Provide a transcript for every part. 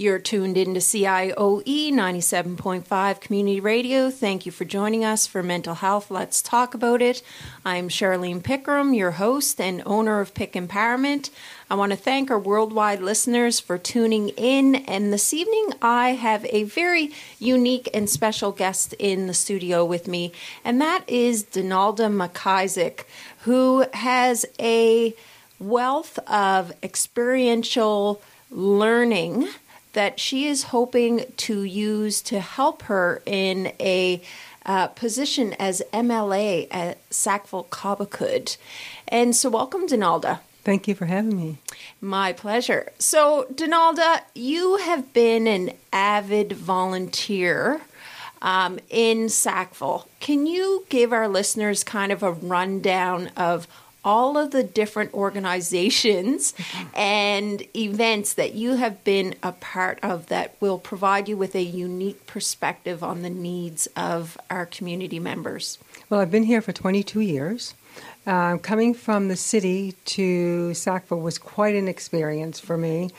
You're tuned in to CIOE 97.5 Community Radio. Thank you for joining us for Mental Health. Let's talk about it. I'm Charlene Pickram, your host and owner of Pick Empowerment. I want to thank our worldwide listeners for tuning in. And this evening, I have a very unique and special guest in the studio with me, and that is Donalda McIsaac, who has a wealth of experiential learning that she is hoping to use to help her in a uh, position as MLA at Sackville Cobequid. And so, welcome, Donalda. Thank you for having me. My pleasure. So, Donalda, you have been an avid volunteer um, in Sackville. Can you give our listeners kind of a rundown of all of the different organizations and events that you have been a part of that will provide you with a unique perspective on the needs of our community members? Well, I've been here for 22 years. Uh, coming from the city to Sackville was quite an experience for me.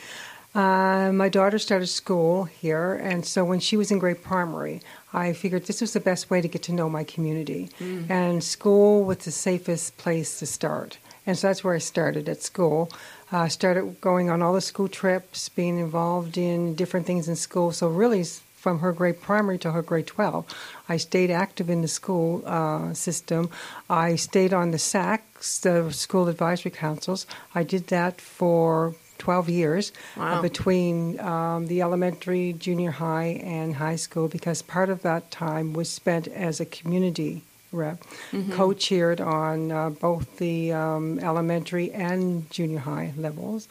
Uh, my daughter started school here, and so when she was in grade primary, I figured this was the best way to get to know my community. Mm. And school was the safest place to start. And so that's where I started at school. I uh, started going on all the school trips, being involved in different things in school. So, really, from her grade primary to her grade 12, I stayed active in the school uh, system. I stayed on the SACs, the school advisory councils. I did that for 12 years uh, wow. uh, between um, the elementary, junior high, and high school because part of that time was spent as a community rep, mm-hmm. co chaired on uh, both the um, elementary and junior high levels.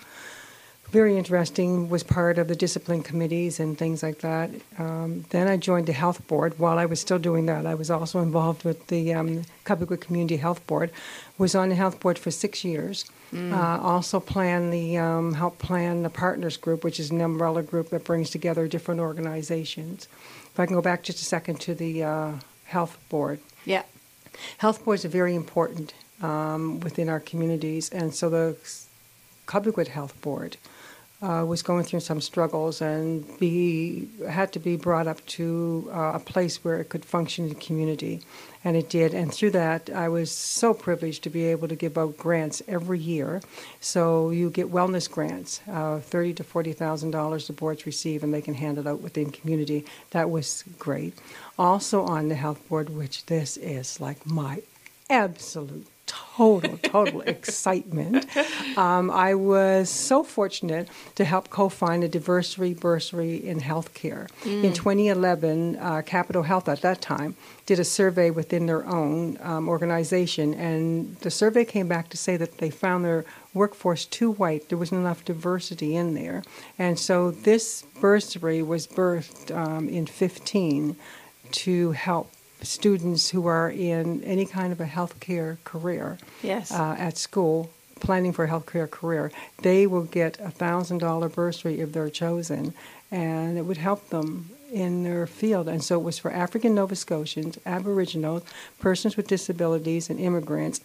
Very interesting, was part of the discipline committees and things like that. Um, then I joined the health board. While I was still doing that, I was also involved with the um, Community Health Board. Was on the health board for six years. Mm. Uh, also plan the um, help plan the partners group, which is an umbrella group that brings together different organizations. If I can go back just a second to the uh, health board. Yeah, health boards are very important um, within our communities, and so the Cobequid Health Board uh, was going through some struggles and be had to be brought up to uh, a place where it could function in the community, and it did. And through that, I was so privileged to be able to give out grants every year. So you get wellness grants, uh, thirty to forty thousand dollars the boards receive, and they can hand it out within community. That was great. Also on the health board, which this is like my absolute total, total excitement. Um, I was so fortunate to help co-find a diversity bursary in healthcare. Mm. In 2011, uh, Capital Health at that time did a survey within their own um, organization, and the survey came back to say that they found their workforce too white. There wasn't enough diversity in there, and so this bursary was birthed um, in 15 to help students who are in any kind of a healthcare career yes. uh, at school planning for a healthcare career, they will get a thousand dollar bursary if they're chosen, and it would help them in their field. And so it was for African Nova Scotians, Aboriginals, persons with disabilities, and immigrants.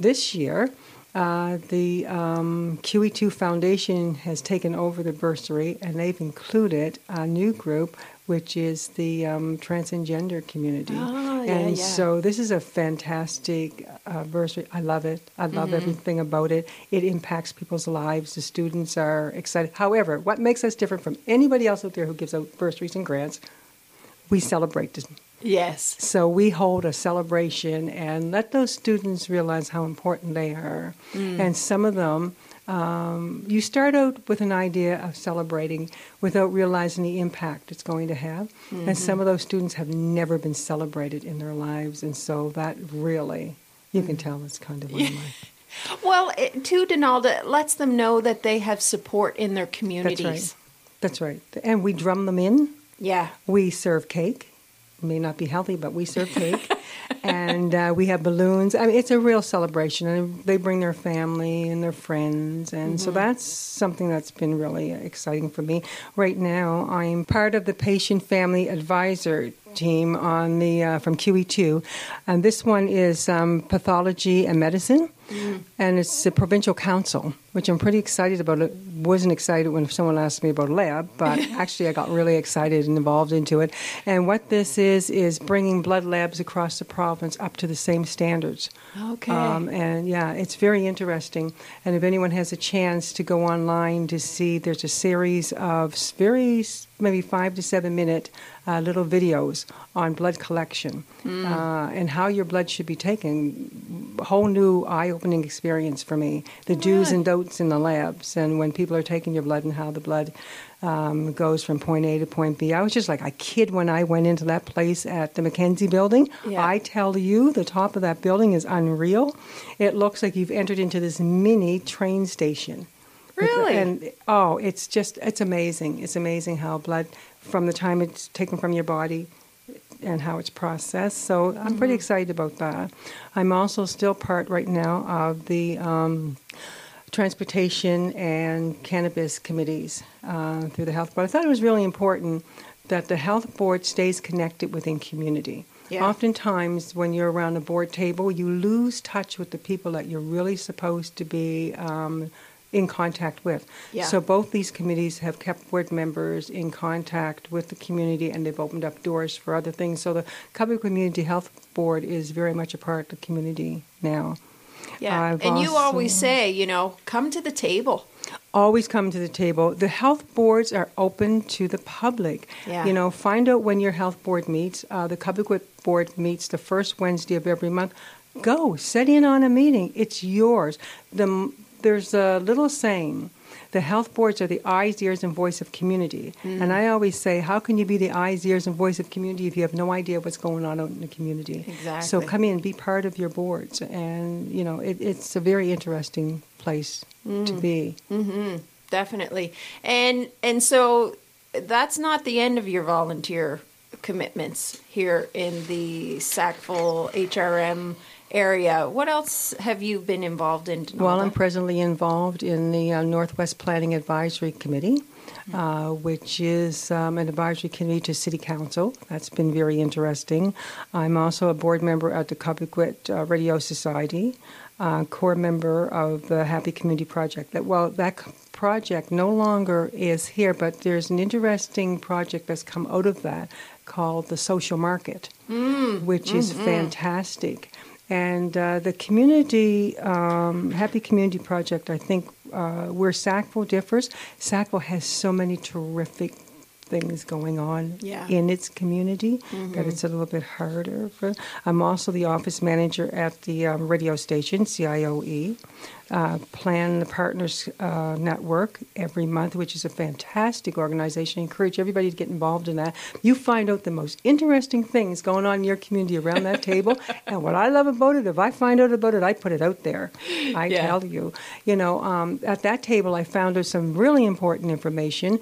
This year, uh, the um, QE2 Foundation has taken over the bursary, and they've included a new group which is the um, trans and gender community. Oh, yeah, and yeah. so this is a fantastic uh, bursary. I love it. I love mm-hmm. everything about it. It impacts people's lives. The students are excited. However, what makes us different from anybody else out there who gives out bursaries and grants, we celebrate this. Yes. So we hold a celebration and let those students realize how important they are. Mm. And some of them um, you start out with an idea of celebrating without realizing the impact it's going to have. Mm-hmm. And some of those students have never been celebrated in their lives. And so that really, you can tell it's kind of one of my. Well, it, too, Donalda lets them know that they have support in their communities. That's right. That's right. And we drum them in. Yeah. We serve cake. May not be healthy, but we serve cake. and uh, we have balloons. I mean, it's a real celebration, and they bring their family and their friends, and mm-hmm. so that's something that's been really exciting for me. Right now, I'm part of the Patient Family Advisor team on the uh, from QE2, and this one is um, pathology and medicine, mm. and it's the provincial council, which I'm pretty excited about. It wasn't excited when someone asked me about a lab, but actually I got really excited and involved into it. And what this is is bringing blood labs across the province up to the same standards. Okay. Um, and yeah, it's very interesting. And if anyone has a chance to go online to see, there's a series of very maybe five to seven minute uh, little videos on blood collection mm. uh, and how your blood should be taken. Whole new eye opening experience for me. The do's and don'ts in the labs and when people are taking your blood and how the blood um, goes from point A to point B. I was just like a kid when I went into that place at the McKenzie building. Yeah. I tell you, the top of that building is unreal. It looks like you've entered into this mini train station. Really? And oh, it's just it's amazing. It's amazing how blood from the time it's taken from your body and how it's processed. So I'm pretty mm-hmm. excited about that. I'm also still part right now of the um, transportation and cannabis committees uh, through the health board. I thought it was really important that the health board stays connected within community. Yeah. Oftentimes, when you're around a board table, you lose touch with the people that you're really supposed to be um, in contact with. Yeah. So both these committees have kept board members in contact with the community and they've opened up doors for other things. So the Cubby Community Health Board is very much a part of the community now. Yeah. I've and you always say, you know, come to the table. Always come to the table. The health boards are open to the public. Yeah. You know, find out when your health board meets. Uh, the Cubby board meets the first Wednesday of every month. Go, set in on a meeting. It's yours. The there's a little saying the health boards are the eyes, ears, and voice of community. Mm. And I always say, how can you be the eyes, ears, and voice of community if you have no idea what's going on out in the community? Exactly. So come in, be part of your boards, and you know it, it's a very interesting place mm. to be. Mm-hmm. Definitely, and and so that's not the end of your volunteer commitments here in the Sackville HRM area. What else have you been involved in? Well, I'm presently involved in the uh, Northwest Planning Advisory Committee. Uh, which is um, an advisory committee to City Council. That's been very interesting. I'm also a board member at the Cobequid uh, Radio Society, uh, core member of the Happy Community Project. That well, that project no longer is here, but there's an interesting project that's come out of that called the Social Market, mm, which mm, is fantastic. And uh, the community, um, Happy Community Project, I think uh, where Sackville differs, Sackville has so many terrific things going on yeah. in its community mm-hmm. that it's a little bit harder. For, I'm also the office manager at the um, radio station, CIOE uh, Plan the Partners uh, Network every month, which is a fantastic organization. I encourage everybody to get involved in that. You find out the most interesting things going on in your community around that table. and what I love about it, if I find out about it, I put it out there. I yeah. tell you. You know, um, at that table, I found out some really important information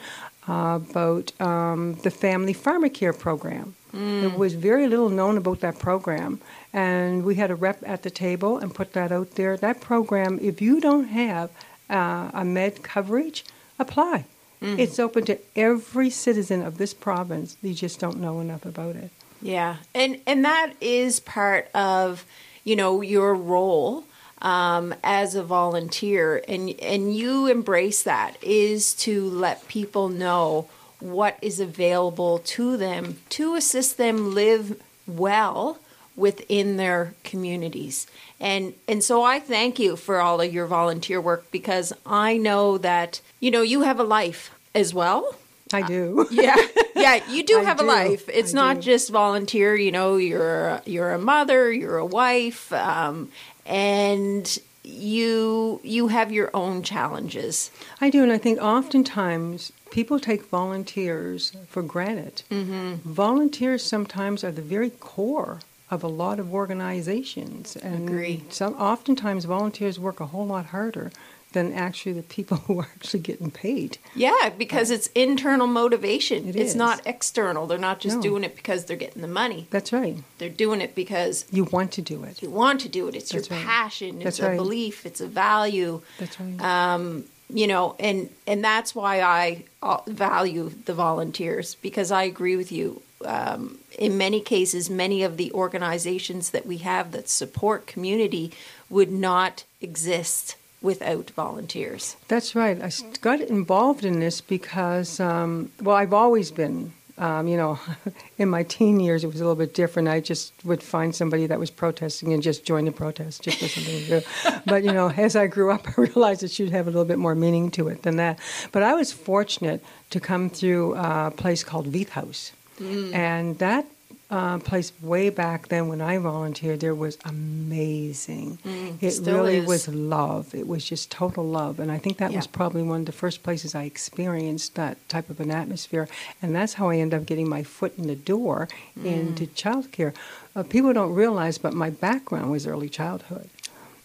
uh, about um, the Family Pharmacare program. Mm. There was very little known about that program. And we had a rep at the table and put that out there. That program, if you don't have uh, a med coverage, apply. Mm. It's open to every citizen of this province. You just don't know enough about it. Yeah, and and that is part of you know your role um, as a volunteer, and and you embrace that is to let people know what is available to them to assist them live well within their communities. And and so I thank you for all of your volunteer work because I know that you know you have a life as well. I do. Uh, yeah. Yeah, you do have do. a life. It's I not do. just volunteer, you know, you're you're a mother, you're a wife, um, and you you have your own challenges. I do, and I think oftentimes people take volunteers for granted. Mm-hmm. Volunteers sometimes are the very core of a lot of organizations, and Agree. some oftentimes volunteers work a whole lot harder than actually the people who are actually getting paid. Yeah, because it's internal motivation. It it's is. not external. They're not just No. doing it because they're getting the money. That's right. They're doing it because You want to do it. you want to do it. It's That's your right. passion. It's That's a right. belief. It's a value. That's right. Um, you know, and and that's why I uh, value the volunteers because I agree with you. Um, in many cases, many of the organizations that we have that support community would not exist without volunteers. That's right. I got involved in this because, um, well, I've always been, um, you know, in my teen years it was a little bit different. I just would find somebody that was protesting and just join the protest, just for something to do. But, you know, as I grew up, I realized it should have a little bit more meaning to it than that. But I was fortunate to come through a place called Veith House. And that uh, place way back then when I volunteered there was amazing. it still really is. was love. It was just total love. And I think that was probably one of the first places I experienced that type of an atmosphere. And that's how I ended up getting my foot in the door into childcare. Uh, people don't realize, but my background was early childhood.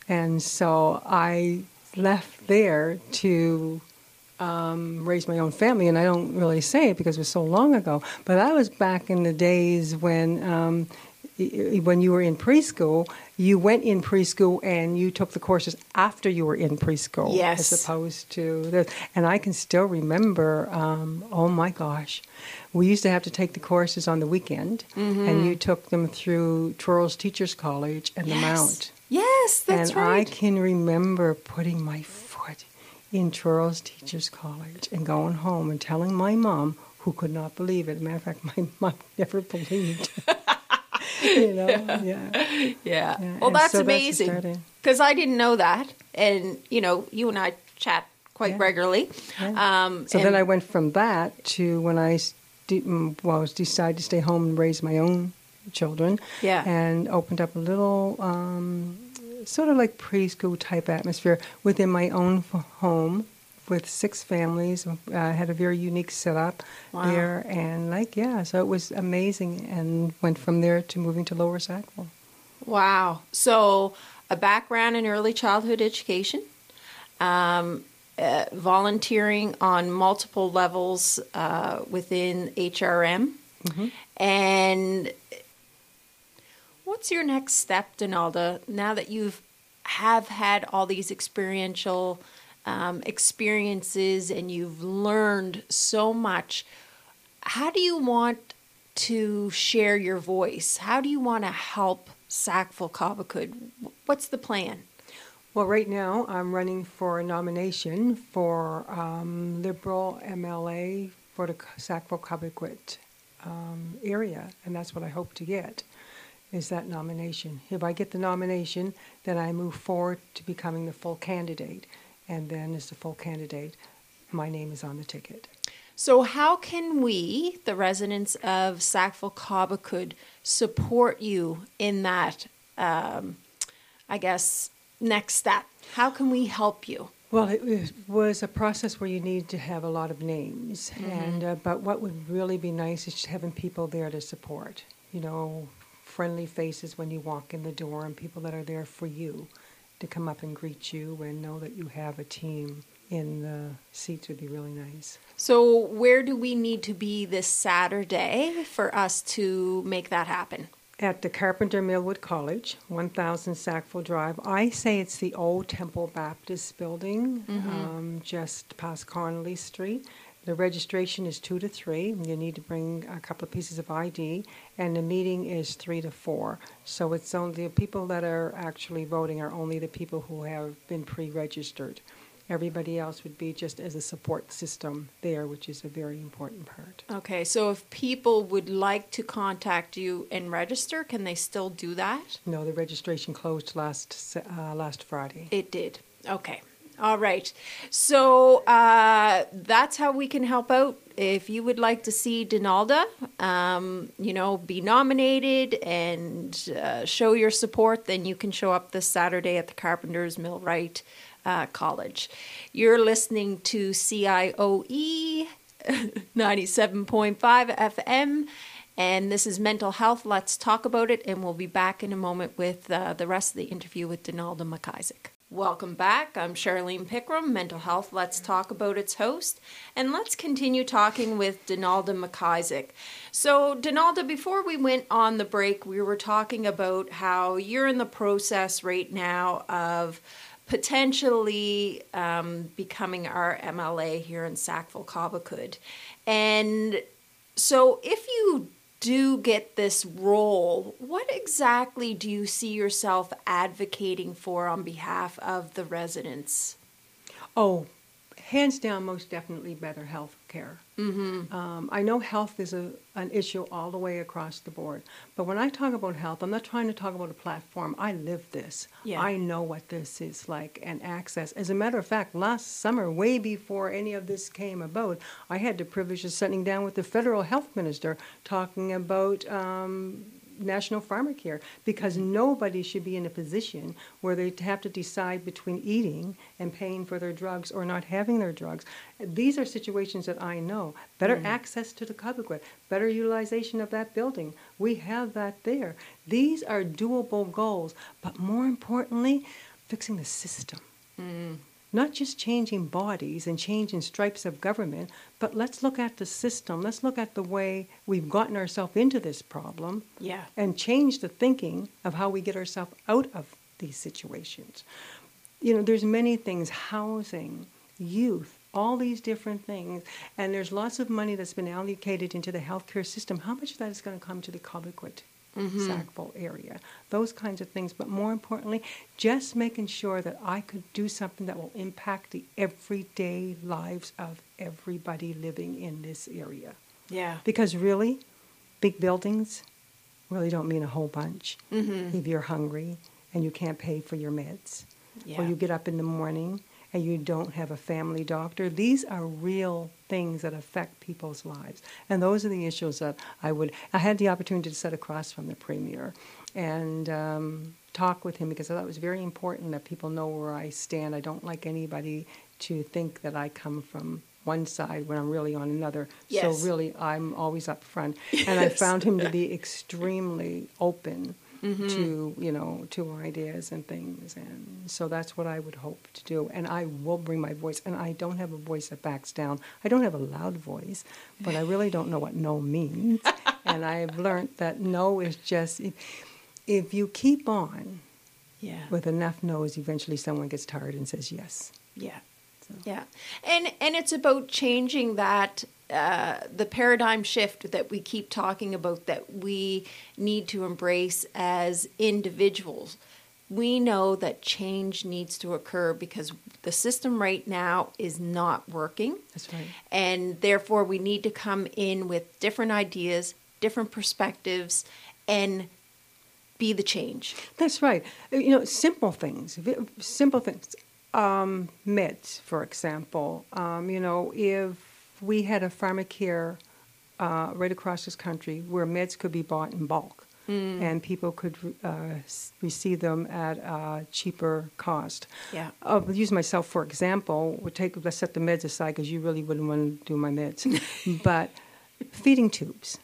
And so I left there to um, raise my own family, and I don't really say it because it was so long ago. But I was back in the days when, um, when you were in preschool, you went in preschool and you took the courses after you were in preschool, Yes. as opposed to the. And I can still remember. Um, oh my gosh, we used to have to take the courses on the weekend, and you took them through Twirls Teachers College and the Mount. Yes, that's and right. I can remember putting my in Charles Teachers College and going home and telling my mom, who could not believe it. Matter of fact, my mom never believed. you know, yeah. yeah. Yeah, Well, and that's so amazing because I didn't know that, and you know, you and I chat quite Yeah. regularly. Yeah. Um, So then I went from that to when I mm, well, decided to stay home and raise my own children. Yeah. And opened up a little um, sort of like preschool type atmosphere within my own home with six families. I had a very unique setup Wow. there, and like yeah, so it was amazing. And went from there to moving to Lower Sackville. Wow. So, a background in early childhood education, um, uh, volunteering on multiple levels uh, within HRM, and what's your next step, Donalda? Now that you've have had all these experiential um, experiences and you've learned so much, how do you want to share your voice? How do you want to help Sackville Cobequid? What's the plan? Well, right now I'm running for a nomination for um, Liberal MLA for the Sackville Cobequid um, area, and that's what I hope to get. Is that nomination? If I get the nomination, then I move forward to becoming the full candidate, and then as the full candidate, my name is on the ticket. So, how can we, the residents of Sackville Cobequid, support you in that, um, I guess, next step? How can we help you? Well, it was- a process where you need to have a lot of names, and uh, but what would really be nice is just having people there to support. You know, friendly faces when you walk in the door, and people that are there for you to come up and greet you and know that you have a team in the seats would be really nice. So, where do we need to be this Saturday for us to make that happen? At the Carpenter Millwright College, 1000 Sackville Drive. I say it's the old Temple Baptist building, um, just past Connolly Street. The registration is 2 to 3. You need to bring a couple of pieces of ID, and the meeting is 3 to 4. So it's only the people that are actually voting are only the people who have been pre registered. Everybody else would be just as a support system there, which is a very important part. Okay, so if people would like to contact you and register, can they still do that? No, the registration closed last uh, last Friday. It did. Okay. All right. So uh, that's how we can help out. If you would like to see Donalda, um, you know, be nominated and uh, show your support, then you can show up this Saturday at the Carpenters Millwright uh, College. You're listening to CIOE 97.5 FM. And this is Mental Health. Let's talk about it. And we'll be back in a moment with uh, the rest of the interview with Donalda McIsaac. Welcome back. I'm Charlene Pickram, Mental Health Let's Talk About Its host, and let's continue talking with Donalda McIsaac. So, Donalda, before we went on the break, we were talking about how you're in the process right now of potentially um, becoming our MLA here in Sackville Cobequid. And so, if you do get this role, what exactly do you see yourself advocating for on behalf of the residents? Oh, hands down, most definitely better health care. Mm-hmm. Um, I know health is a, an issue all the way across the board, but when I talk about health, I'm not trying to talk about a platform. I live this. Yeah. I know what this is like and access. As a matter of fact, last summer, way before any of this came about, I had the privilege of sitting down with the federal health minister talking about um, national pharmacare because nobody should be in a position where they have to decide between eating and paying for their drugs or not having their drugs. These are situations that I know. Better mm. access to the Cobequid, better utilization of that building. We have that there. These are doable goals, but more importantly, fixing the system mm. Not just changing bodies and changing stripes of government, but let's look at the system. Let's look at the way we've gotten ourselves into this problem Yeah. and change the thinking of how we get ourselves out of these situations. You know, there's many things housing, youth, all these different things, and there's lots of money that's been allocated into the healthcare system. How much of that is going to come to the Cobequid? Sackville area, those kinds of things. But more importantly, just making sure that I could do something that will impact the everyday lives of everybody living in this area. Yeah. Because really, big buildings really don't mean a whole bunch Mm-hmm. if you're hungry and you can't pay for your meds, Yeah. or you get up in the morning and you don't have a family doctor. These are real things that affect people's lives, and those are the issues that I would. I had the opportunity to sit across from the premier and um, talk with him because I thought it was very important that people know where I stand. I don't like anybody to think that I come from one side when I'm really on another. Yes. So really, I'm always up front, and I found him to be extremely open Mm-hmm. to you know to ideas and things, and so that's what I would hope to do. And I will bring my voice, and I don't have a voice that backs down. I don't have a loud voice, but I really don't know what no means, and I've learned that no is just if, if you keep on Yeah. with enough no's, eventually someone gets tired and says yes. Yeah. So. Yeah. And and it's about changing that uh, the paradigm shift that we keep talking about that we need to embrace as individuals. We know that change needs to occur because the system right now is not working. That's right. And therefore, we need to come in with different ideas, different perspectives, and be the change. That's right. Uh, You know, simple things, simple things. Um, meds, for example. Um, you know, if we had a pharmacare uh, right across this country where meds could be bought in bulk and people could uh, receive them at a cheaper cost. Yeah. I'll use myself for example. We'll take let's set the meds aside because you really wouldn't want to do my meds, but feeding tubes.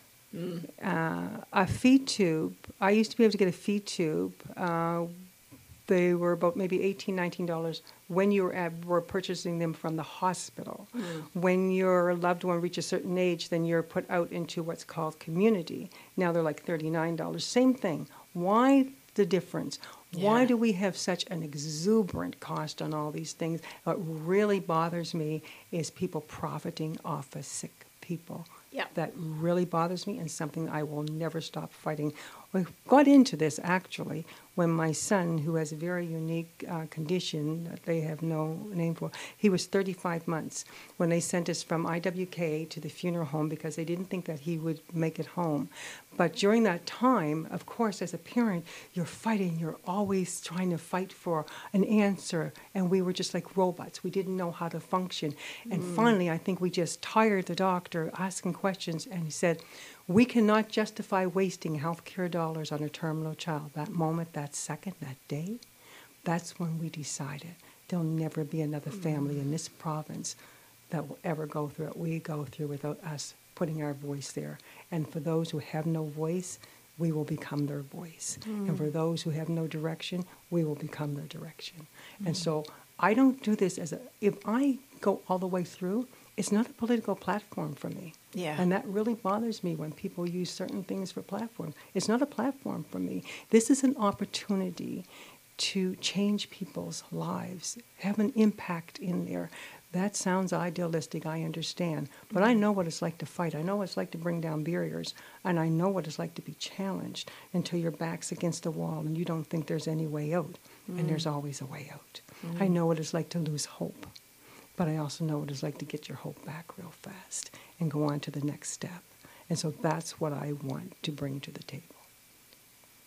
Uh, a feed tube. I used to be able to get a feed tube. Uh, they were about maybe $18, $19 when you were, purchasing them from the hospital. Mm. When your loved one reaches a certain age, then you're put out into what's called community. Now they're like $39. Same thing. Why the difference? Why do we have such an exuberant cost on all these things? What really bothers me is people profiting off of sick people. Yeah. That really bothers me and something I will never stop fighting. We got into this actually when my son, who has a very unique uh, condition that they have no name for, he was 35 months when they sent us from IWK to the funeral home because they didn't think that he would make it home. But during that time, of course, as a parent, you're fighting, you're always trying to fight for an answer. And we were just like robots. We didn't know how to function. And finally, I think we just tired the doctor asking questions, and he said, We cannot justify wasting healthcare dollars on a terminal child. That moment, that second, that day, that's when we decided there'll never be another family in this province that will ever go through what we go through without us putting our voice there. And for those who have no voice, we will become their voice. Mm. And for those who have no direction, we will become their direction. Mm. And so I don't do this as a, if I go all the way through, it's not a political platform for me. Yeah. And that really bothers me when people use certain things for platforms. It's not a platform for me. This is an opportunity to change people's lives, have an impact in there. That sounds idealistic, I understand. But I know what it's like to fight. I know what it's like to bring down barriers. And I know what it's like to be challenged until your back's against a wall and you don't think there's any way out. Mm. And there's always a way out. Mm. I know what it's like to lose hope. But I also know what it's like to get your hope back real fast and go on to the next step. And so that's what I want to bring to the table.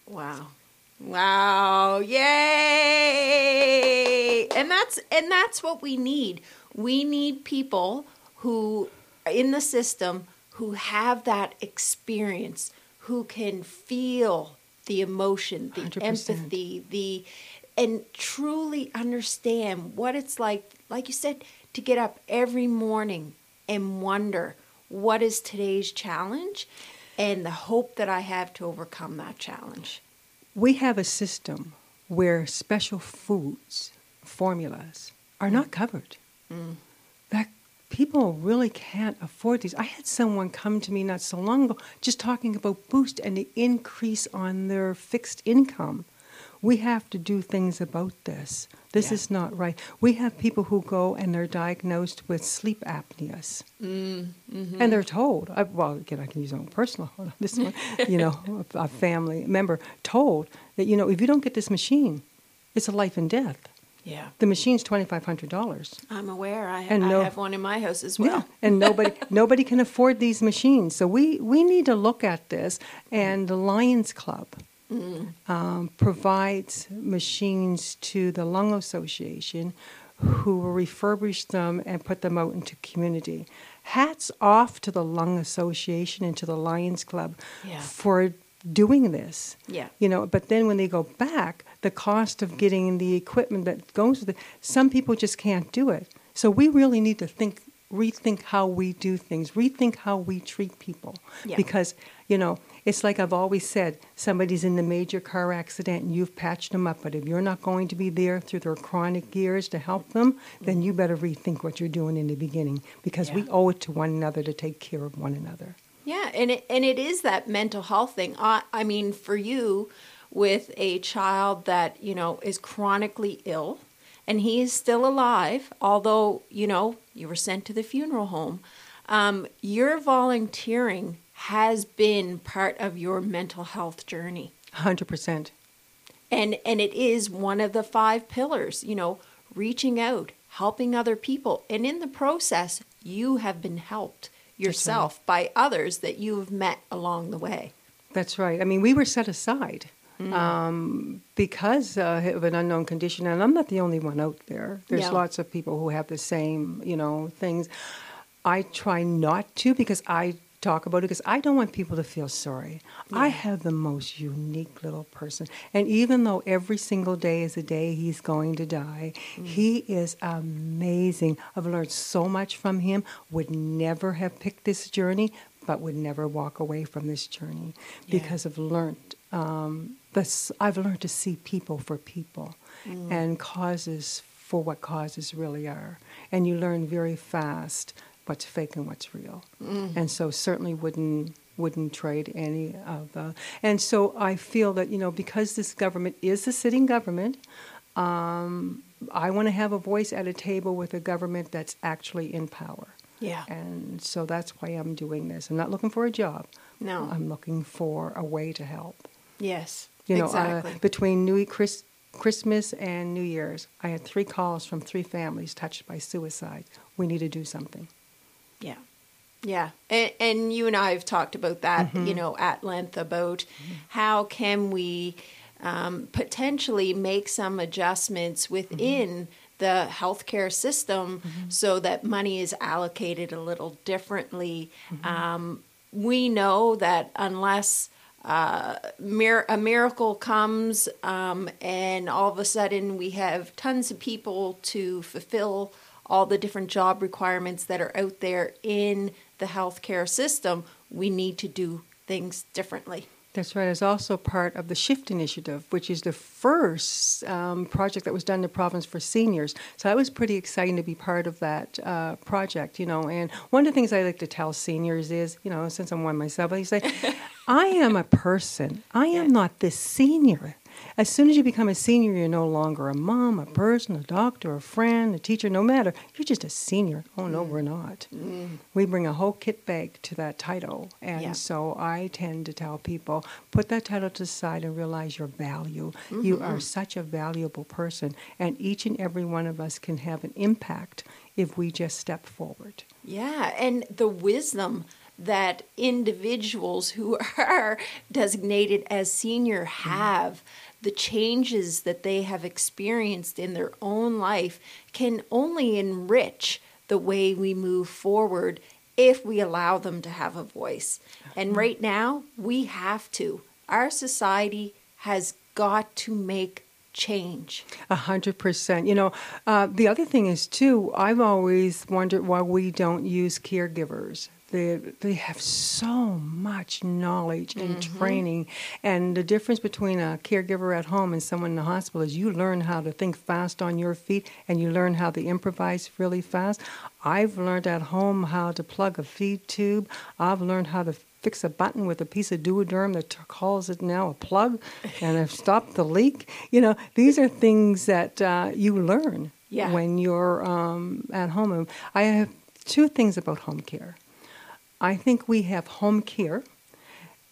Wow. Wow. Yay. And that's and that's what we need. We need people who are in the system who have that experience, who can feel the emotion, the 100%. empathy, the and truly understand what it's like like you said to get up every morning and wonder what is today's challenge and the hope that I have to overcome that challenge. We have a system where special foods, formulas, are not covered. Mm. That people really can't afford these. I had someone come to me not so long ago just talking about boost and the increase on their fixed income we have to do things about this. This yeah. is not right. We have people who go and they're diagnosed with sleep apneas, mm, mm-hmm. and they're told. I, well, again, I can use my own personal. This one, you know, a, a family member told that you know if you don't get this machine, it's a life and death. Yeah. The machine's twenty five hundred dollars. I'm aware. I, and no, I have one in my house as well. Yeah, and nobody nobody can afford these machines. So we, we need to look at this. And the Lions Club mm. um, provides machines to the Lung Association who will refurbish them and put them out into community. Hats off to the Lung Association and to the Lions Club yeah. for doing this. Yeah. You know, but then when they go back, the cost of getting the equipment that goes with it, some people just can't do it. So we really need to think rethink how we do things, rethink how we treat people. Yeah. Because, you know, it's like I've always said somebody's in a major car accident and you've patched them up, but if you're not going to be there through their chronic years to help them, then you better rethink what you're doing in the beginning because yeah. we owe it to one another to take care of one another. Yeah, and it, and it is that mental health thing. I, I mean, for you, with a child that, you know, is chronically ill and he is still alive, although, you know, you were sent to the funeral home, um, you're volunteering has been part of your mental health journey. 100%. And and it is one of the five pillars, you know, reaching out, helping other people, and in the process you have been helped yourself right. by others that you've met along the way. That's right. I mean, we were set aside. Mm. Um, because uh, of an unknown condition, and I'm not the only one out there. There's yeah. lots of people who have the same, you know, things. I try not to because I talk about it because I don't want people to feel sorry. Yeah. I have the most unique little person. And even though every single day is a day he's going to die, mm. he is amazing. I've learned so much from him, would never have picked this journey, but would never walk away from this journey yeah. because I've learned. Um, this, I've learned to see people for people mm. and causes for what causes really are. And you learn very fast what's fake and what's real. Mm. And so certainly wouldn't wouldn't trade any of the. And so I feel that you know because this government is the sitting government. Um, I want to have a voice at a table with a government that's actually in power. Yeah. And so that's why I'm doing this. I'm not looking for a job. No. I'm looking for a way to help. Yes. You know, uh, exactly. uh, between New Chris, Christmas and New Year's, I had three calls from three families touched by suicide. We need to do something. Yeah. Yeah. And, and you and I have talked about that, mm-hmm. you know, at length about mm-hmm. how can we um, potentially make some adjustments within mm-hmm. the healthcare system mm-hmm. so that money is allocated a little differently. Mm-hmm. Um, we know that unless uh, mir- a miracle comes um, and all of a sudden we have tons of people to fulfill all the different job requirements that are out there in the healthcare system, we need to do things differently. That's right. It's also part of the Shift Initiative, which is the first um, project that was done in the province for seniors. So that was pretty exciting to be part of that uh, project, you know. And one of the things I like to tell seniors is, you know, since I'm one myself, I say, I am a person. I am not this senior. As soon as you become a senior, you're no longer a mom, a person, a doctor, a friend, a teacher, no matter. You're just a senior. Oh, no, we're not. Mm. We bring a whole kit bag to that title. And yeah. so I tend to tell people put that title to the side and realize your value. Mm-hmm. You are such a valuable person. And each and every one of us can have an impact if we just step forward. Yeah. And the wisdom that individuals who are designated as senior have. Mm the changes that they have experienced in their own life can only enrich the way we move forward if we allow them to have a voice. And right now, we have to. Our society has got to make change. A hundred percent. You know, uh, the other thing is too. I've always wondered why we don't use caregivers they they have so much knowledge and mm-hmm. training. And the difference between a caregiver at home and someone in the hospital is you learn how to think fast on your feet and you learn how to improvise really fast. I've learned at home how to plug a feed tube. I've learned how to fix a button with a piece of duoderm that calls it now a plug and i've stopped the leak. You know these are things that uh, you learn yeah. when you're um, at home. I have two things about home care I think we have home care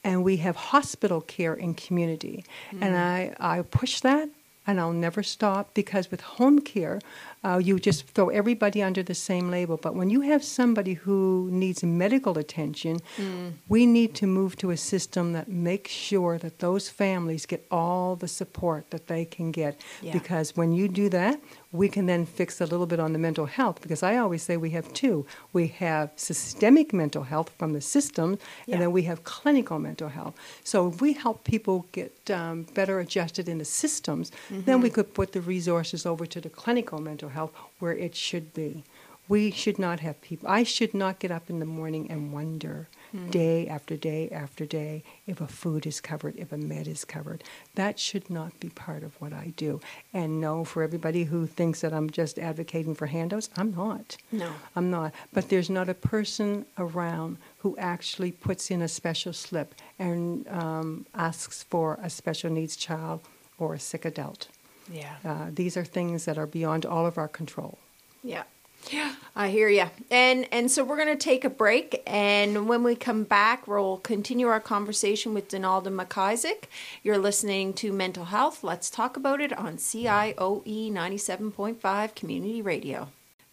and we have hospital care in community. Mm. And I, I push that and I'll never stop because with home care, uh, you just throw everybody under the same label. But when you have somebody who needs medical attention, mm. we need to move to a system that makes sure that those families get all the support that they can get. Yeah. Because when you do that, we can then fix a little bit on the mental health because I always say we have two. We have systemic mental health from the system, yeah. and then we have clinical mental health. So if we help people get um, better adjusted in the systems, mm-hmm. then we could put the resources over to the clinical mental health where it should be. We should not have people. I should not get up in the morning and wonder mm. day after day after day if a food is covered, if a med is covered. That should not be part of what I do. And no, for everybody who thinks that I'm just advocating for handouts, I'm not. No. I'm not. But there's not a person around who actually puts in a special slip and um, asks for a special needs child or a sick adult. Yeah. Uh, these are things that are beyond all of our control. Yeah. Yeah, I hear you. And and so we're going to take a break, and when we come back, we'll continue our conversation with Donalda McIsaac. You're listening to Mental Health. Let's talk about it on CIOE 97.5 Community Radio.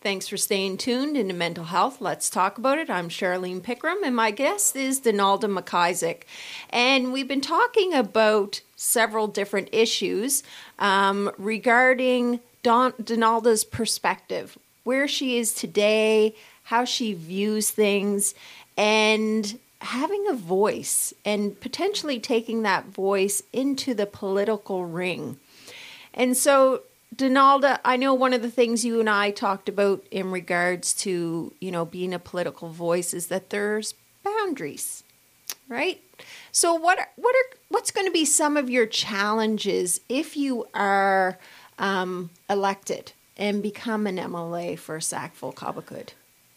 Thanks for staying tuned into Mental Health. Let's talk about it. I'm Charlene Pickram, and my guest is Donalda McIsaac. And we've been talking about several different issues um, regarding Don- Donalda's perspective where she is today, how she views things, and having a voice and potentially taking that voice into the political ring. And so, Donalda, I know one of the things you and I talked about in regards to, you know, being a political voice is that there's boundaries, right? So what are, what are what's going to be some of your challenges if you are um, elected? and become an MLA for Sackville Cobequid?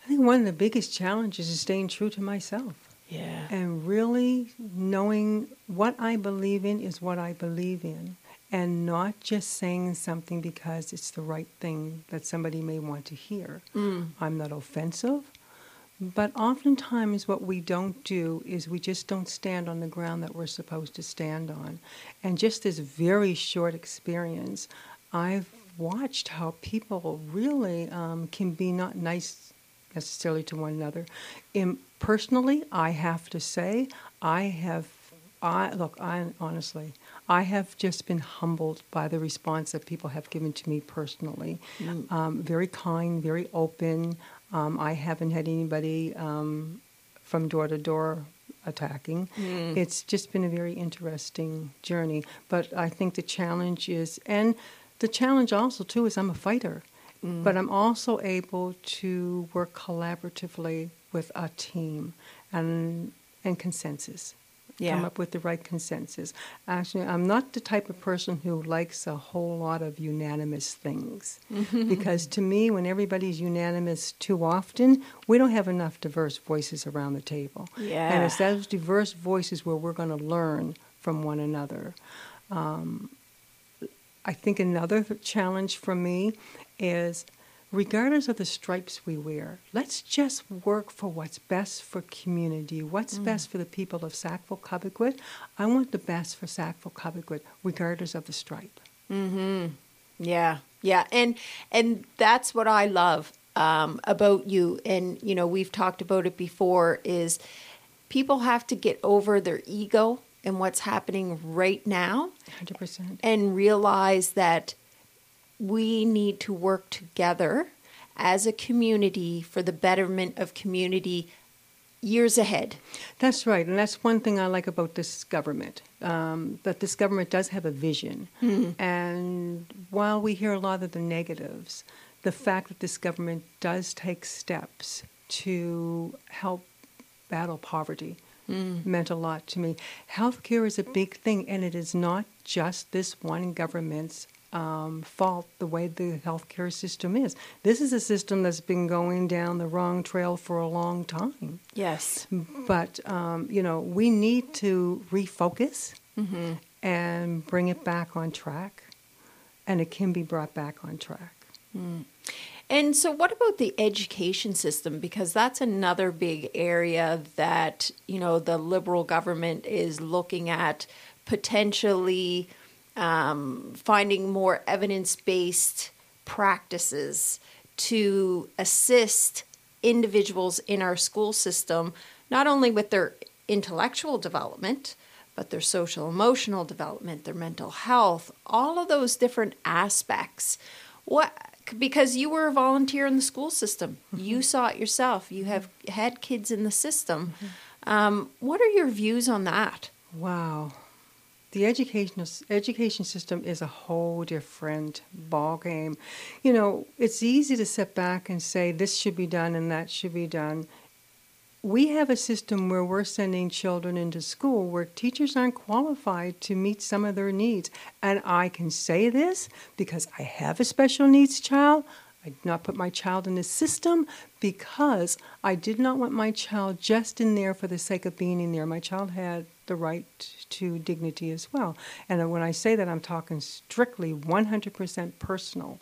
I think one of the biggest challenges is staying true to myself. Yeah. And really knowing what I believe in is what I believe in. And not just saying something because it's the right thing that somebody may want to hear. Mm. I'm not offensive. But oftentimes, what we don't do is we just don't stand on the ground that we're supposed to stand on. And just this very short experience, I've watched how people really um, can be not nice necessarily to one another. In, personally, I have to say, I have, I look, I honestly, I have just been humbled by the response that people have given to me personally. Mm. Um, very kind, very open. Um, I haven't had anybody um, from door to door attacking. Mm. It's just been a very interesting journey. But I think the challenge is, and the challenge also too is I'm a fighter, mm. but I'm also able to work collaboratively with a team and and consensus. Yeah. come up with the right consensus. Actually, I'm not the type of person who likes a whole lot of unanimous things. because to me, when everybody's unanimous too often, we don't have enough diverse voices around the table. Yeah. And it's those diverse voices where we're going to learn from one another. Um, I think another th- challenge for me is regardless of the stripes we wear, let's just work for what's best for community, what's best for the people of Sackville Cobequid. I want the best for Sackville Cobequid, regardless of the stripe. Mm-hmm. Yeah, yeah, and and that's what I love um, about you. And you know, we've talked about it before. Is people have to get over their ego and what's happening right now, 100%. and realize that we need to work together as a community for the betterment of community years ahead. That's right, and that's one thing I like about this government. Um, that this government does have a vision, and while we hear a lot of the negatives, the fact that this government does take steps to help battle poverty meant a lot to me. Healthcare is a big thing, and it is not just this one government's um, fault the way the healthcare system is. This is a system that's been going down the wrong trail for a long time. Yes. But um, you know, we need to refocus and bring it back on track, and it can be brought back on track. And so, what about the education system? Because that's another big area that, you know, the Liberal government is looking at potentially um, finding more evidence based practices to assist individuals in our school system, not only with their intellectual development, but their social emotional development, their mental health, all of those different aspects. What because you were a volunteer in the school system, you saw it yourself. You have had kids in the system. Um, what are your views on that? Wow. The education education system is a whole different ball game. You know, it's easy to sit back and say this should be done and that should be done. We have a system where we're sending children into school where teachers aren't qualified to meet some of their needs. And I can say this because I have a special needs child. I did not put my child in the system because I did not want my child just in there for the sake of being in there. My child had the right to dignity as well. And when I say that, I'm talking strictly 100% personal.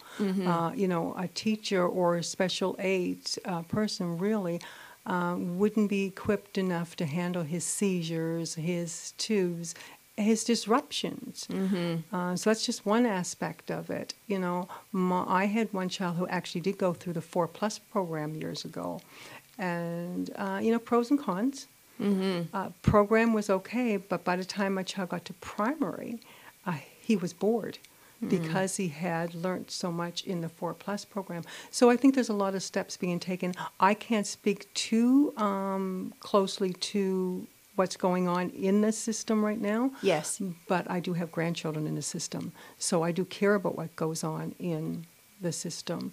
Uh, you know, a teacher or a special aid uh, person really uh, wouldn't be equipped enough to handle his seizures, his tubes, his disruptions. Uh, so that's just one aspect of it. You know, my, I had one child who actually did go through the Four Plus program years ago, and uh, you know, pros and cons. Uh, program was okay, but by the time my child got to primary, uh, he was bored because he had learned so much in the Four Plus program. So I think there's a lot of steps being taken. I can't speak too um, closely to what's going on in the system right now. Yes. But I do have grandchildren in the system, so I do care about what goes on in the system.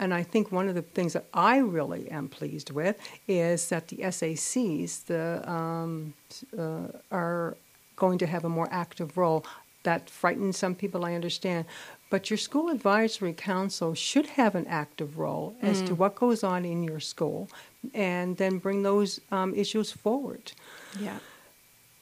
And I think one of the things that I really am pleased with is that the SACs the, um, uh, are going to have a more active role. That frightens some people, I understand. But your school advisory council should have an active role as to what goes on in your school and then bring those um, issues forward. Yeah.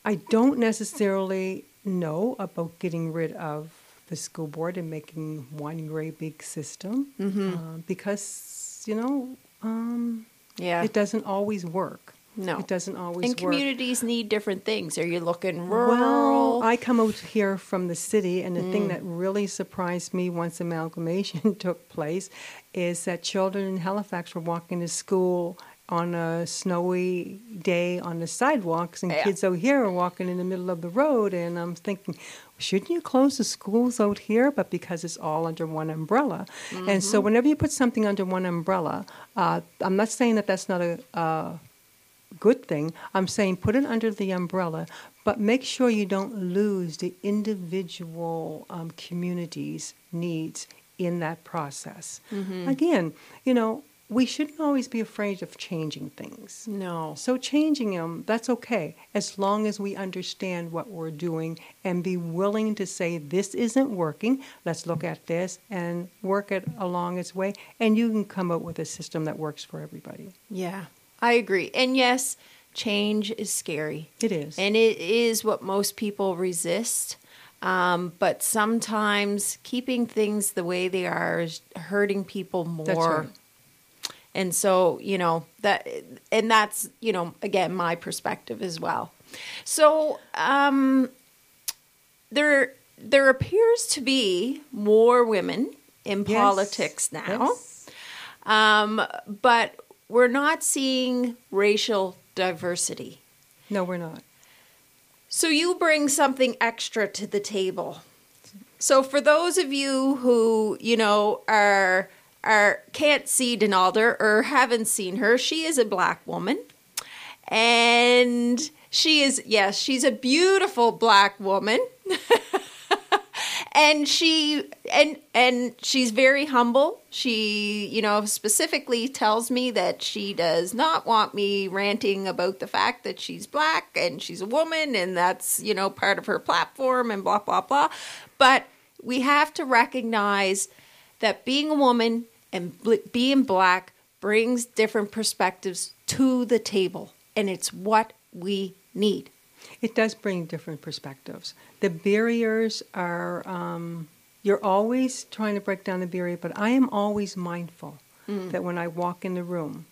I don't necessarily know about getting rid of the school board and making one great big system uh, because, you know, um, Yeah. it doesn't always work. No. It doesn't always and work. communities need different things. Are you looking rural? Well, I come out here from the city, and the Mm. thing that really surprised me once amalgamation took place is that children in Halifax were walking to school on a snowy day on the sidewalks, and Yeah. kids out here are walking in the middle of the road. And I'm thinking, shouldn't you close the schools out here? But because it's all under one umbrella, and so whenever you put something under one umbrella, uh, I'm not saying that that's not a. Uh, good thing. I'm saying put it under the umbrella, but make sure you don't lose the individual um, communities' needs in that process. Again, you know, we shouldn't always be afraid of changing things. No. So changing them, that's okay, as long as we understand what we're doing and be willing to say, this isn't working, let's look at this and work it along its way, and you can come up with a system that works for everybody. Yeah, I agree. And yes, change is scary. It is. And it is what most people resist. Um, but sometimes keeping things the way they are is hurting people more. That's right. And so, you know, that and that's, you know, again my perspective as well. So, um there there appears to be more women in Yes. politics now. Yes. Um but we're not seeing racial diversity. No, we're not. So you bring something extra to the table. So for those of you who, you know, are are can't see Donalda or haven't seen her, she is a black woman. And she is yes, she's a beautiful black woman. and she and and she's very humble. She you know specifically tells me that she does not want me ranting about the fact that she's black and she's a woman and that's you know part of her platform and blah blah blah. But we have to recognize that being a woman and bl- being black brings different perspectives to the table. And it's what we need It does bring different perspectives. The barriers are, um, you're always trying to break down the barrier, but I am always mindful that when I walk in the room,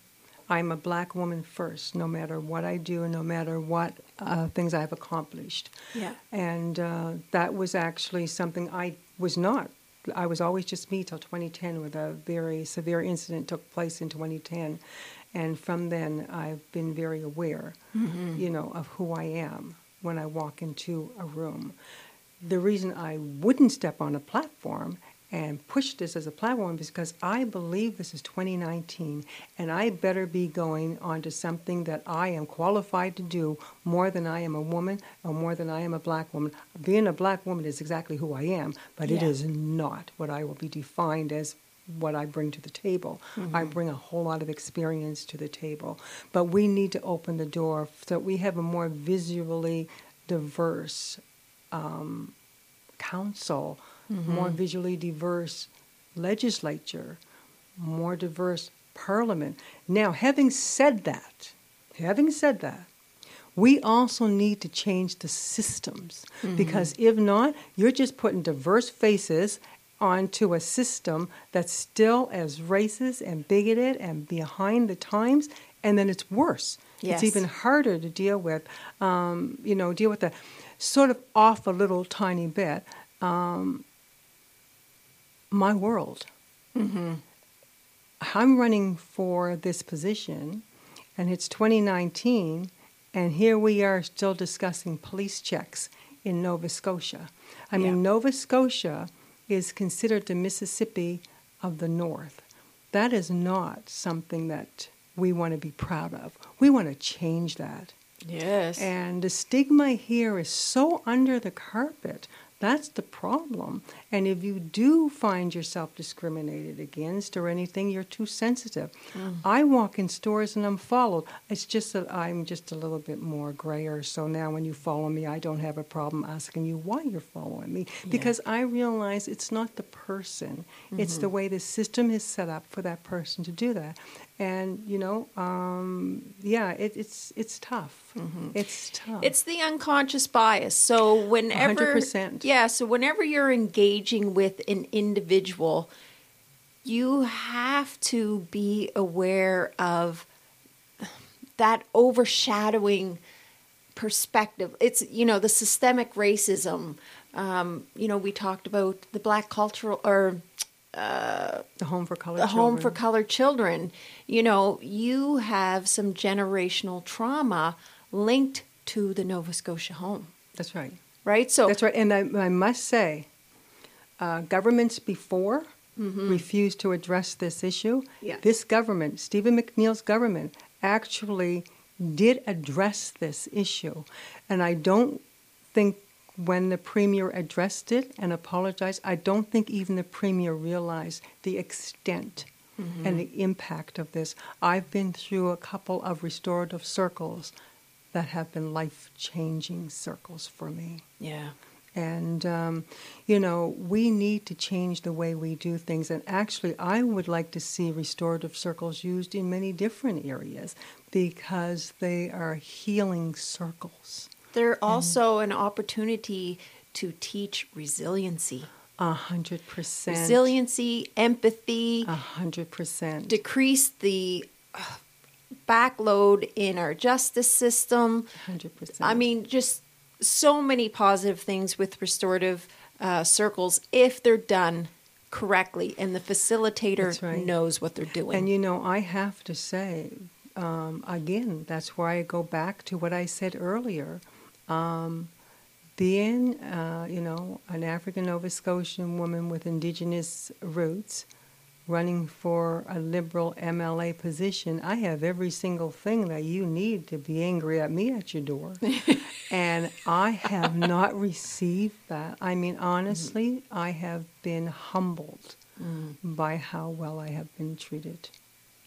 I'm a black woman first, no matter what I do and no matter what uh, things I've accomplished. Yeah. And uh, that was actually something I was not. I was always just me till 2010, with a very severe incident took place in 2010. And from then, I've been very aware, mm-hmm. you know, of who I am when I walk into a room. The reason I wouldn't step on a platform and push this as a platform is because I believe this is 2019 and I better be going onto something that I am qualified to do more than I am a woman or more than I am a black woman. Being a black woman is exactly who I am, but it Yeah. is not what I will be defined as what I bring to the table. I mm-hmm. bring a whole lot of experience to the table. But we need to open the door so that we have a more visually diverse um, council, mm-hmm. more visually diverse legislature, more diverse parliament. Now, having said that, having said that, we also need to change the systems mm-hmm. because if not, you're just putting diverse faces onto a system that's still as racist and bigoted and behind the times, and then it's worse. Yes. It's even harder to deal with, um, you know, deal with the sort of off a little tiny bit. Um, my world. I'm running for this position, and it's 2019, and here we are still discussing police checks in Nova Scotia. I Yeah. mean, Nova Scotia is considered the Mississippi of the North. That is not something that we want to be proud of. We want to change that. yes And the stigma here is so under the carpet. That's the problem. And if you do find yourself discriminated against or anything, you're too sensitive. Mm. I walk in stores and I'm followed. It's just that I'm just a little bit more grayer. So now when you follow me, I don't have a problem asking you why you're following me because I realize it's not the person, it's the mm-hmm. way the system is set up for that person to do that. And you know, um, yeah, it, it's it's tough. Mm-hmm. It's tough. It's the unconscious bias. So whenever 100%. Yeah, so whenever you're engaging with an individual, you have to be aware of that overshadowing perspective. It's you know the systemic racism. Um, you know we talked about the black cultural or the home for colored the home for children. colored children. You know you have some generational trauma linked to the Nova Scotia home, That's right. right? So That's right. And I, I must say, uh, governments before refused to address this issue. Yeah. This government, Stephen McNeil's government, actually did address this issue. And I don't think when the premier addressed it and apologized, I don't think even the premier realized the extent and the impact of this. I've been through a couple of restorative circles that have been life changing circles for me. Yeah. And, um, you know, we need to change the way we do things. And actually, I would like to see restorative circles used in many different areas because they are healing circles. They're also an opportunity to teach resiliency. A hundred percent. Resiliency, empathy, A hundred percent. decrease the uh, backload in our justice system. Hundred percent. I mean, just so many positive things with restorative uh, circles if they're done correctly and the facilitator right. knows what they're doing. And you know, I have to say, um, again, that's why I go back to what I said earlier. Um, being, uh, you know, an African Nova Scotian woman with indigenous roots running for a liberal MLA position, I have every single thing that you need to be angry at me at your door. and I have not received that. I mean, honestly, I have been humbled mm. by how well I have been treated.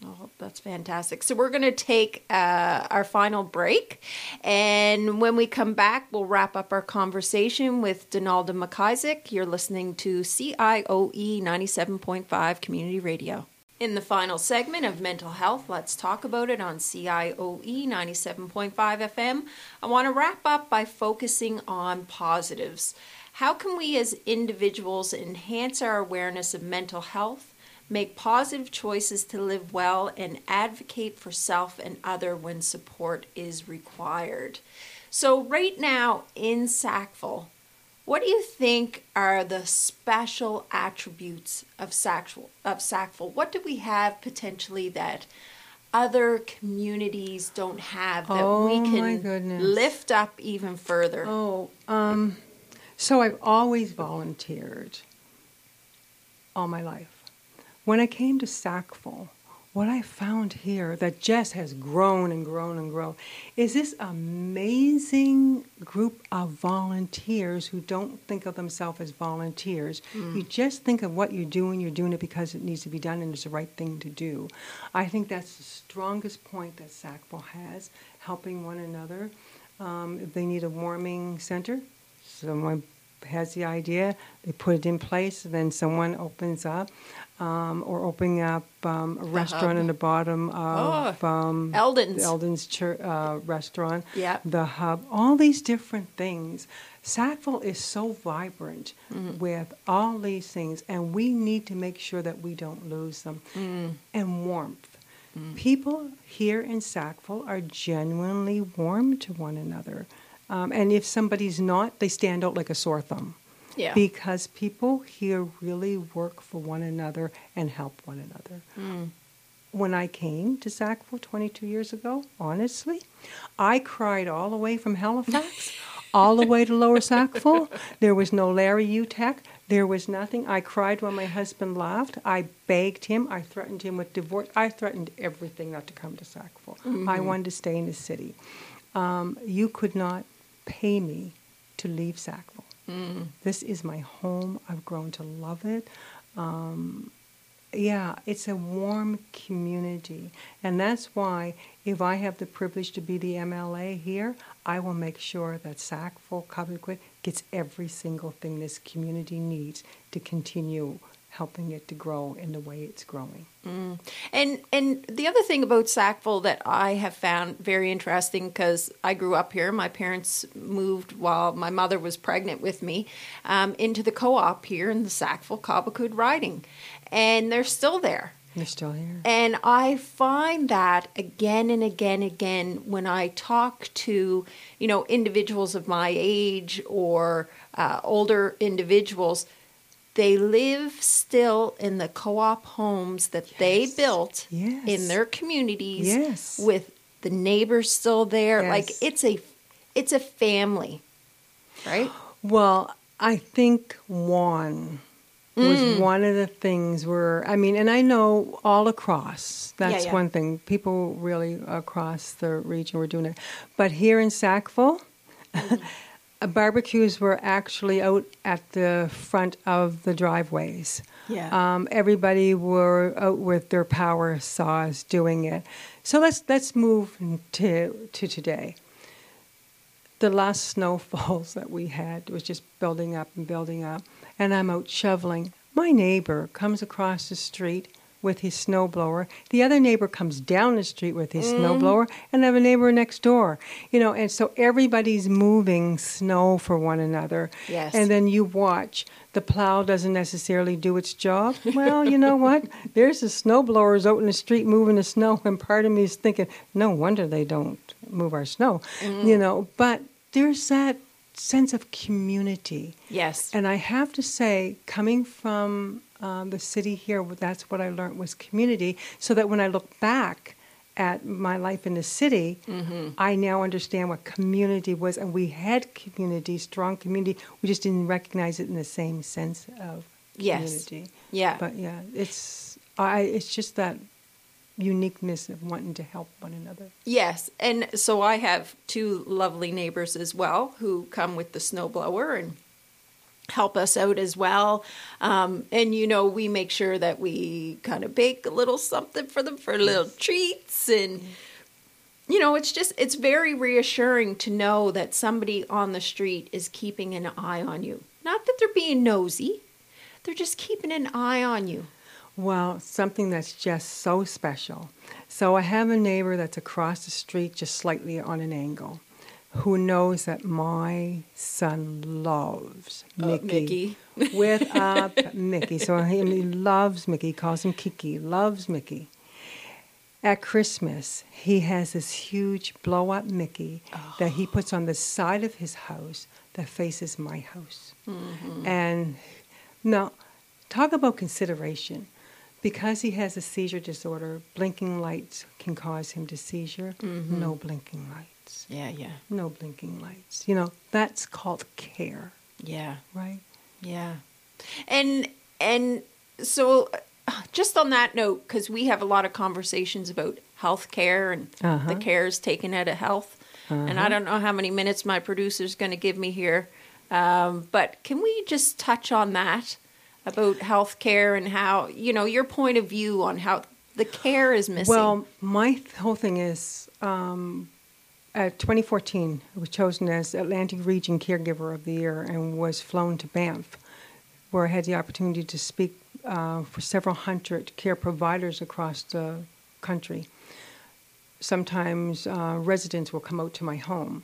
Oh, that's fantastic. So we're going to take uh, our final break. And when we come back, we'll wrap up our conversation with Donalda MacIsaac. You're listening to CIOE 97.5 Community Radio. In the final segment of Mental Health, let's talk about it on CIOE 97.5 FM. I want to wrap up by focusing on positives. How can we as individuals enhance our awareness of mental health? Make positive choices to live well, and advocate for self and other when support is required. So, right now in Sackville, what do you think are the special attributes of Sackville? Of Sackville? What do we have potentially that other communities don't have that Oh, we can lift up even further? Oh, um, so I've always volunteered all my life. When I came to Sackville, what I found here that just has grown and grown and grown is this amazing group of volunteers who don't think of themselves as volunteers. You just think of what you're doing, you're doing it because it needs to be done and it's the right thing to do. I think that's the strongest point that Sackville has, helping one another. Um, if they need a warming center, someone has the idea, they put it in place, and then someone opens up, um, or opening up um, a restaurant in the bottom of Oh, um, Eldon's. Eldon's chur- uh, restaurant, Yeah. the hub, all these different things. Sackville is so vibrant Mm-hmm. with all these things, and we need to make sure that we don't lose them. Mm. And warmth. People here in Sackville are genuinely warm to one another. Um, and if somebody's not, they stand out like a sore thumb. Yeah. Because people here really work for one another and help one another. Mm. When I came to Sackville 22 years ago, honestly, I cried all the way from Halifax, all the way to Lower Sackville. There was no Larry Uteck. There was nothing. I cried when my husband left. I begged him. I threatened him with divorce. I threatened everything not to come to Sackville. I wanted to stay in the city. Um, you could not pay me to leave Sackville. This is my home. I've grown to love it. Um, yeah, it's a warm community. And that's why, if I have the privilege to be the MLA here, I will make sure that Sackville Cobequid gets every single thing this community needs to continue helping it to grow in the way it's growing. And and the other thing about Sackville that I have found very interesting because I grew up here. My parents moved while my mother was pregnant with me um, into the co-op here in the Sackville Cobequid riding, and they're still there. They're still here. And I find that again and again and again when I talk to, you know, individuals of my age or uh, older individuals, they live still in the co-op homes that they built Yes. in their communities Yes. with the neighbors still there. Like it's a it's a family. Right? Well, I think one was one of the things where I mean, and I know all across. That's yeah. one thing. People really across the region were doing it, but here in Sackville, uh, barbecues were actually out at the front of the driveways. Yeah. Um, everybody were out with their power saws doing it. So let's let's move to to today. The last snowfalls that we had was just building up and building up, and I'm out shoveling. My neighbor comes across the street with his snowblower. The other neighbor comes down the street with his Mm. snowblower, and I have a neighbor next door. You know, and so everybody's moving snow for one another. Yes. And then you watch. The plow doesn't necessarily do its job. Well, you know what? There's the snowblowers out in the street moving the snow, and part of me is thinking, no wonder they don't move our snow. Mm. You know, but there's that sense of community. Yes. And I have to say, coming from um, the city here, that's what I learned was community. So that when I look back at my life in the city, Mm-hmm. I now understand what community was, and we had community, strong community. We just didn't recognize it in the same sense of Yes. community. yeah. But yeah, it's I. It's just that uniqueness of wanting to help one another. Yes, and so I have two lovely neighbors as well who come with the snowblower and help us out as well. Um, and you know, we make sure that we kind of bake a little something for them for little treats and you know, it's just it's very reassuring to know that somebody on the street is keeping an eye on you. Not that they're being nosy. They're just keeping an eye on you. Well, something that's just so special. So I have a neighbor that's across the street, just slightly on an angle, who knows that my son loves Uh, Mickey. Mickey. with a Mickey. So he, loves Mickey. He calls him Kiki. Loves Mickey. At Christmas, he has this huge blow up Mickey that he puts on the side of his house that faces my house. And now, talk about consideration. Because he has a seizure disorder, blinking lights can cause him to seizure. No blinking lights. Yeah, yeah. No blinking lights. You know, that's called care, Yeah. right? Yeah. And and so just on that note cuz we have a lot of conversations about health care and Uh-huh. the cares taken out of health. And I don't know how many minutes my producer's going to give me here. Um, but can we just touch on that about health care and how, you know, your point of view on how the care is missing? Well, my th- whole thing is um, at 2014, I was chosen as Atlantic Region Caregiver of the Year and was flown to Banff, where I had the opportunity to speak uh, for several hundred care providers across the country. Sometimes uh, residents will come out to my home,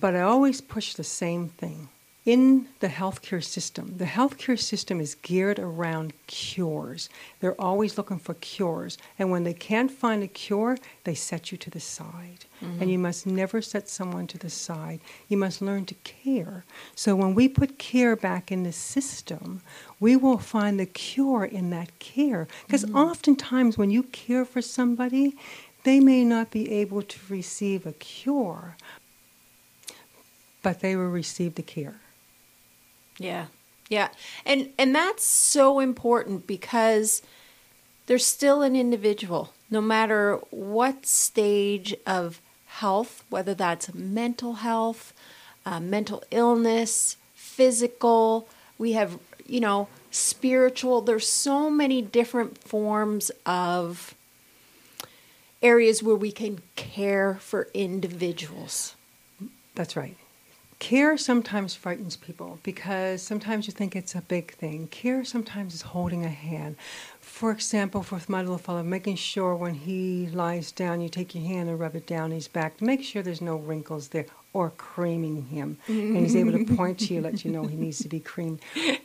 but I always push the same thing. In the healthcare system, the healthcare system is geared around cures. They're always looking for cures. And when they can't find a cure, they set you to the side. Mm-hmm. And you must never set someone to the side. You must learn to care. So when we put care back in the system, we will find the cure in that care. Because mm-hmm. oftentimes when you care for somebody, they may not be able to receive a cure, but they will receive the care. Yeah. Yeah. And and that's so important because they're still an individual no matter what stage of health, whether that's mental health, uh, mental illness, physical, we have, you know, spiritual. There's so many different forms of areas where we can care for individuals. That's right. Care sometimes frightens people because sometimes you think it's a big thing. Care sometimes is holding a hand. For example, for my little fellow, making sure when he lies down, you take your hand and rub it down his back to make sure there's no wrinkles there, or creaming him. And he's able to mm-hmm. point to you, let you know he needs to be creamed.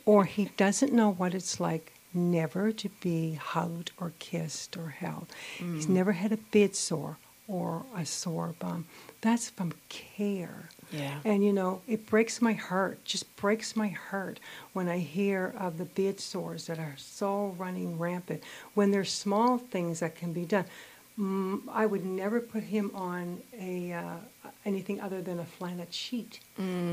Or he doesn't know what it's like never to be hugged or kissed or held. He's mm. never had a bed sore or a sore bum. That's from care. Yeah. And you know, it breaks my heart, just breaks my heart when I hear of the bed sores that are so running rampant when there's small things that can be done. Mm, I would never put him on a uh, anything other than a flannel sheet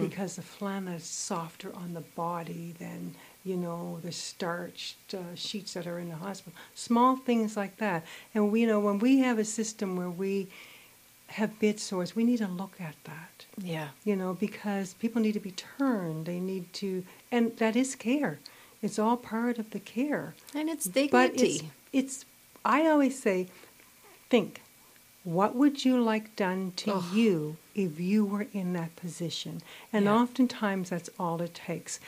because the flannel is softer on the body than you know the starched uh, sheets that are in the hospital. Small things like that, and we you know when we have a system where we have bed sores, we need to look at that Yeah. you know, because people need to be turned. They need to, and that is care. It's all part of the care. And it's But dignity. it's, it's, I always say, think, what would you like done to you if you were in that position? And Yeah. oftentimes that's all it takes.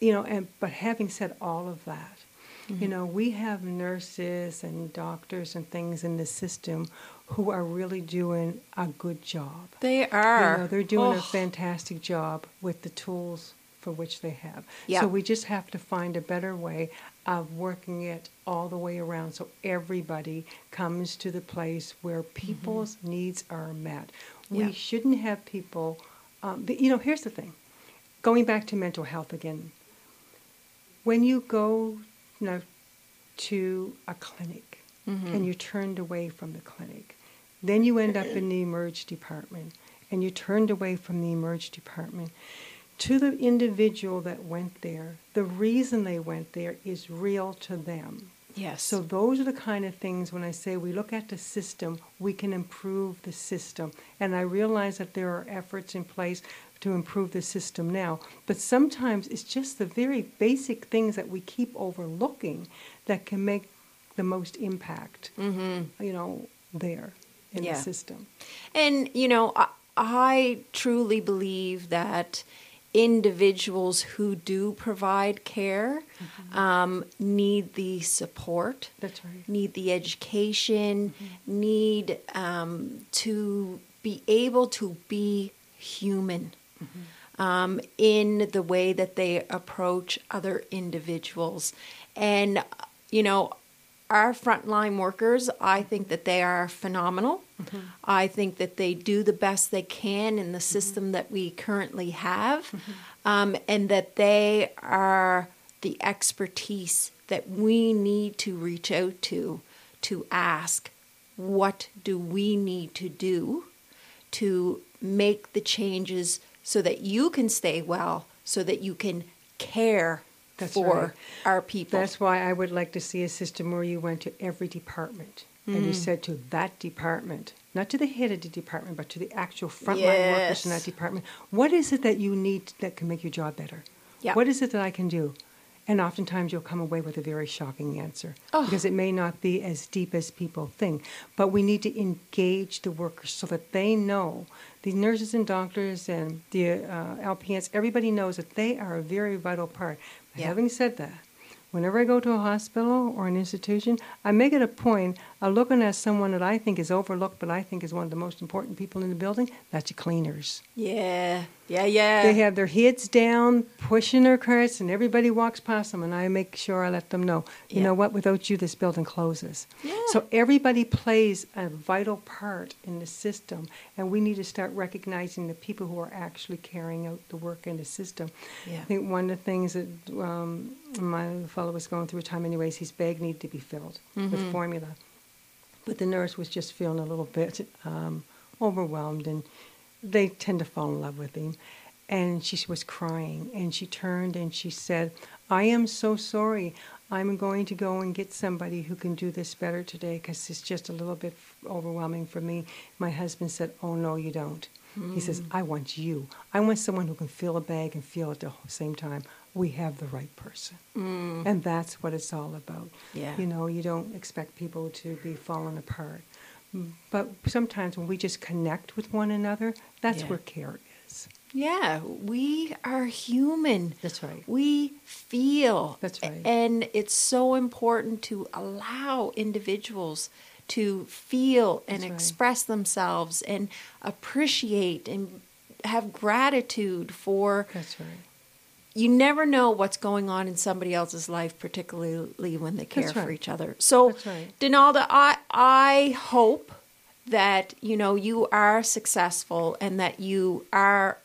You know, and but having said all of that, Mm-hmm. you know, we have nurses and doctors and things in the system who are really doing a good job. they are. You know, they're doing Oh, a fantastic job with the tools for which they have. Yeah. So we just have to find a better way of working it all the way around so everybody comes to the place where people's needs are met. Mm-hmm. We shouldn't have people, um, you know, here's the thing going back to mental health again. When you go you know, to a clinic Mm-hmm. and you're turned away from the clinic, then you end up in the emerge department and you're turned away from the emerge department. To the individual that went there, the reason they went there is real to them. Yes. So those are the kind of things when I say we look at the system, we can improve the system. And I realize that there are efforts in place to improve the system now, but sometimes it's just the very basic things that we keep overlooking that can make the most impact. Mm-hmm. You know, there in Mm-hmm. Yeah. the system. And, you know, I, I truly believe that individuals who do provide care um, need the support, That's right. need the education, need um, to be able to be human. Um, in the way that they approach other individuals. And, you know, our frontline workers, I think that they are phenomenal. Mm-hmm. I think that they do the best they can in the mm-hmm. system that we currently have, mm-hmm. um, and that they are the expertise that we need to reach out to to ask, what do we need to do to make the changes so that you can stay well, so that you can care That's for right. our people. That's why I would like to see a system where you went to every department and you Mm. said to that department, not to the head of the department, but to the actual frontline workers in that department. What is it that you need that can make your job better? Yeah. What is it that I can do? And oftentimes you'll come away with a very shocking answer Oh. because it may not be as deep as people think. But we need to engage the workers so that they know the nurses and doctors and the uh, LPNs, everybody knows that they are a very vital part. Yeah. Having said that, whenever I go to a hospital or an institution, I make it a point of looking at someone that I think is overlooked, but I think is one of the most important people in the building. That's the cleaners. yeah, yeah, yeah. They have their heads down, pushing their carts, and everybody walks past them, and I make sure I let them know, you Yeah. know what, without you, this building closes. Yeah. So everybody plays a vital part in the system, and we need to start recognizing the people who are actually carrying out the work in the system. Yeah. I think one of the things that um, my fellow was going through a time, anyways, his bag needed to be filled Mm-hmm. with formula. But the nurse was just feeling a little bit um, overwhelmed, and they tend to fall in love with him. And she was crying, and she turned and she said, I am so sorry. I'm going to go and get somebody who can do this better today because it's just a little bit overwhelming for me. My husband said, Oh, no, you don't. He says, I want you. I want someone who can fill a bag and feel at the same time. We have the right person. Mm. And that's what it's all about. Yeah. You know, you don't expect people to be falling apart. Mm, but sometimes when we just connect with one another, that's Yeah. where care is. Yeah, we are human. That's right. We feel. That's right. And it's so important to allow individuals to feel and That's right. express themselves and appreciate and have gratitude for That's right. You never know what's going on in somebody else's life, particularly when they care That's for each other. So, right. Donalda, I I hope that you know you are successful and that you are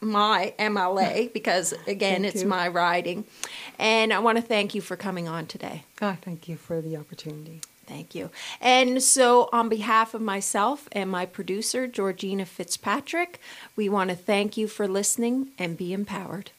my MLA because again, Thank it's you. my riding, and I want to thank you for coming on today. God, thank you for the opportunity. Thank you. And so, on behalf of myself and my producer, Georgina Fitzpatrick, we want to thank you for listening and be empowered.